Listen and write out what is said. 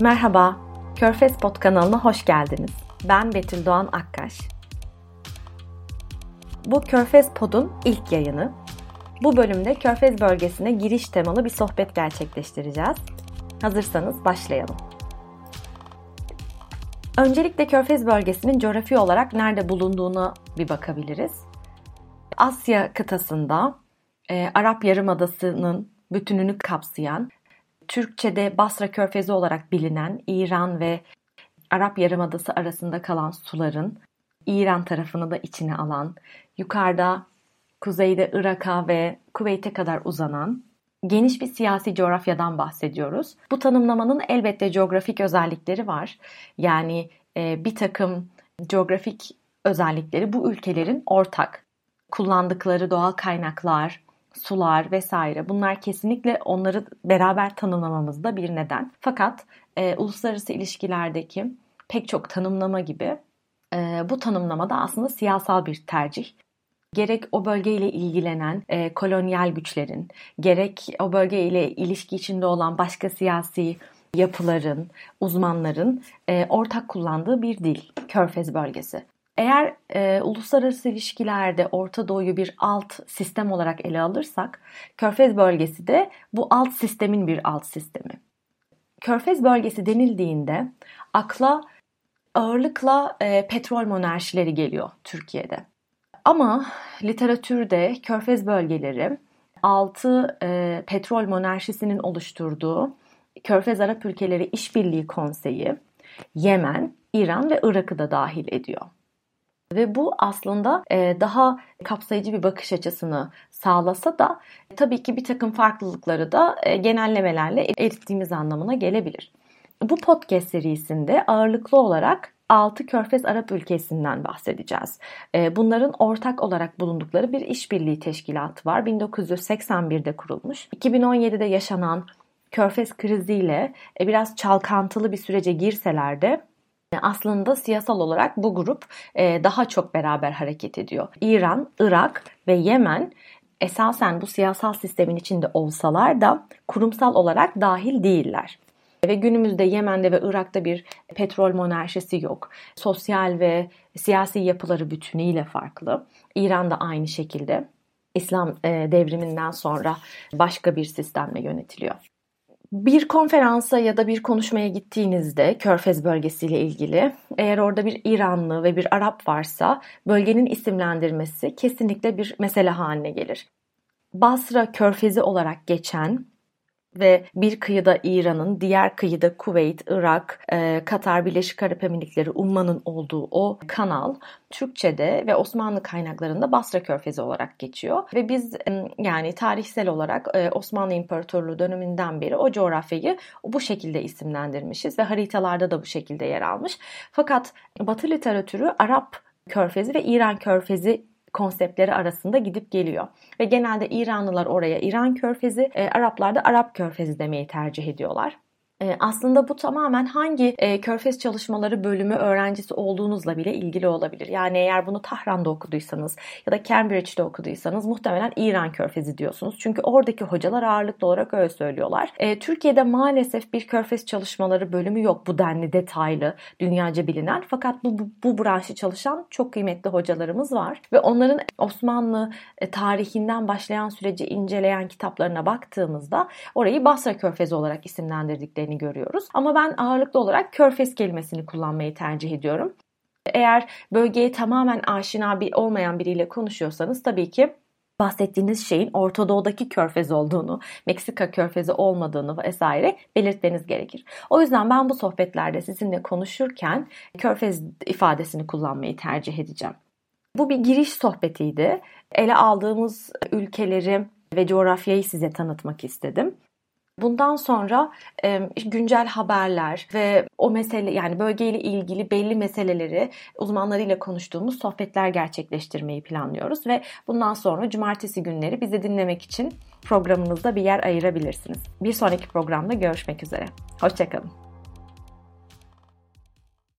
Merhaba, Körfez Pod kanalına hoş geldiniz. Ben Betül Doğan Akkaş. Bu Körfez Pod'un ilk yayını. Bu bölümde Körfez bölgesine giriş temalı bir sohbet gerçekleştireceğiz. Hazırsanız başlayalım. Öncelikle Körfez bölgesinin coğrafi olarak nerede bulunduğuna bir bakabiliriz. Asya kıtasında e, Arap Yarımadası'nın bütününü kapsayan, Türkçe'de Basra Körfezi olarak bilinen İran ve Arap Yarımadası arasında kalan suların İran tarafını da içine alan, yukarıda kuzeyde Irak'a ve Kuveyt'e kadar uzanan geniş bir siyasi coğrafyadan bahsediyoruz. Bu tanımlamanın elbette coğrafik özellikleri var. Yani e, bir takım coğrafik özellikleri bu ülkelerin ortak. Kullandıkları doğal kaynaklar, sular vesaire bunlar kesinlikle onları beraber tanımlamamızda bir neden. Fakat e, uluslararası ilişkilerdeki pek çok tanımlama gibi e, bu tanımlama da aslında siyasal bir tercih. Gerek o bölgeyle ilgilenen e, kolonyal güçlerin, gerek o bölgeyle ilişki içinde olan başka siyasi yapıların, uzmanların e, ortak kullandığı bir dil, Körfez bölgesi. Eğer e, uluslararası ilişkilerde Orta Doğu'yu bir alt sistem olarak ele alırsak, Körfez bölgesi de bu alt sistemin bir alt sistemi. Körfez bölgesi denildiğinde akla ağırlıkla e, petrol monarşileri geliyor Türkiye'de. Ama literatürde Körfez bölgeleri 6 e, petrol monarşisinin oluşturduğu Körfez Arap Ülkeleri İşbirliği Konseyi, Yemen, İran ve Irak'ı da dahil ediyor. Ve bu aslında e, daha kapsayıcı bir bakış açısını sağlasa da tabii ki bir takım farklılıkları da e, genellemelerle erittiğimiz anlamına gelebilir. Bu podcast serisinde ağırlıklı olarak 6 Körfez Arap ülkesinden bahsedeceğiz. E, bunların ortak olarak bulundukları bir işbirliği teşkilatı var. 1981'de kurulmuş. 2017'de yaşanan Körfez kriziyle biraz çalkantılı bir sürece girseler de aslında siyasal olarak bu grup e, daha çok beraber hareket ediyor. İran, Irak ve Yemen esasen bu siyasal sistemin içinde olsalar da kurumsal olarak dahil değiller. Ve günümüzde Yemen'de ve Irak'ta bir petrol monarşisi yok. Sosyal ve siyasi yapıları bütünüyle farklı. İran da aynı şekilde. İslam e, devriminden sonra başka bir sistemle yönetiliyor. Bir konferansa ya da bir konuşmaya gittiğinizde Körfez bölgesiyle ilgili eğer orada bir İranlı ve bir Arap varsa bölgenin isimlendirmesi kesinlikle bir mesele haline gelir. Basra Körfezi olarak geçen ve bir kıyıda İran'ın, diğer kıyıda Kuveyt, Irak, e, Katar, Birleşik Arap Emirlikleri, Umman'ın olduğu o kanal Türkçe'de ve Osmanlı kaynaklarında Basra Körfezi olarak geçiyor. Ve biz yani tarihsel olarak e, Osmanlı İmparatorluğu döneminden beri o coğrafyayı bu şekilde isimlendirmişiz ve haritalarda da bu şekilde yer almış. Fakat Batı literatürü Arap Körfezi ve İran Körfezi konseptleri arasında gidip geliyor. Ve genelde İranlılar oraya İran körfezi, e, Araplar da Arap körfezi demeyi tercih ediyorlar. Ee, aslında bu tamamen hangi e, körfez çalışmaları bölümü öğrencisi olduğunuzla bile ilgili olabilir. Yani eğer bunu Tahran'da okuduysanız ya da Cambridge'de okuduysanız muhtemelen İran körfezi diyorsunuz. Çünkü oradaki hocalar ağırlıklı olarak öyle söylüyorlar. Ee, Türkiye'de maalesef bir körfez çalışmaları bölümü yok bu denli detaylı, dünyaca bilinen. Fakat bu, bu, bu branşı çalışan çok kıymetli hocalarımız var. Ve onların Osmanlı e, tarihinden başlayan süreci inceleyen kitaplarına baktığımızda orayı Basra körfezi olarak isimlendirdiklerini örneklerini görüyoruz. Ama ben ağırlıklı olarak körfez kelimesini kullanmayı tercih ediyorum. Eğer bölgeye tamamen aşina bir olmayan biriyle konuşuyorsanız tabii ki bahsettiğiniz şeyin Orta Doğu'daki körfez olduğunu, Meksika körfezi olmadığını vesaire belirtmeniz gerekir. O yüzden ben bu sohbetlerde sizinle konuşurken körfez ifadesini kullanmayı tercih edeceğim. Bu bir giriş sohbetiydi. Ele aldığımız ülkeleri ve coğrafyayı size tanıtmak istedim. Bundan sonra e, güncel haberler ve o mesele yani bölgeyle ilgili belli meseleleri uzmanlarıyla konuştuğumuz sohbetler gerçekleştirmeyi planlıyoruz ve bundan sonra cumartesi günleri bizi dinlemek için programınızda bir yer ayırabilirsiniz. Bir sonraki programda görüşmek üzere. Hoşçakalın.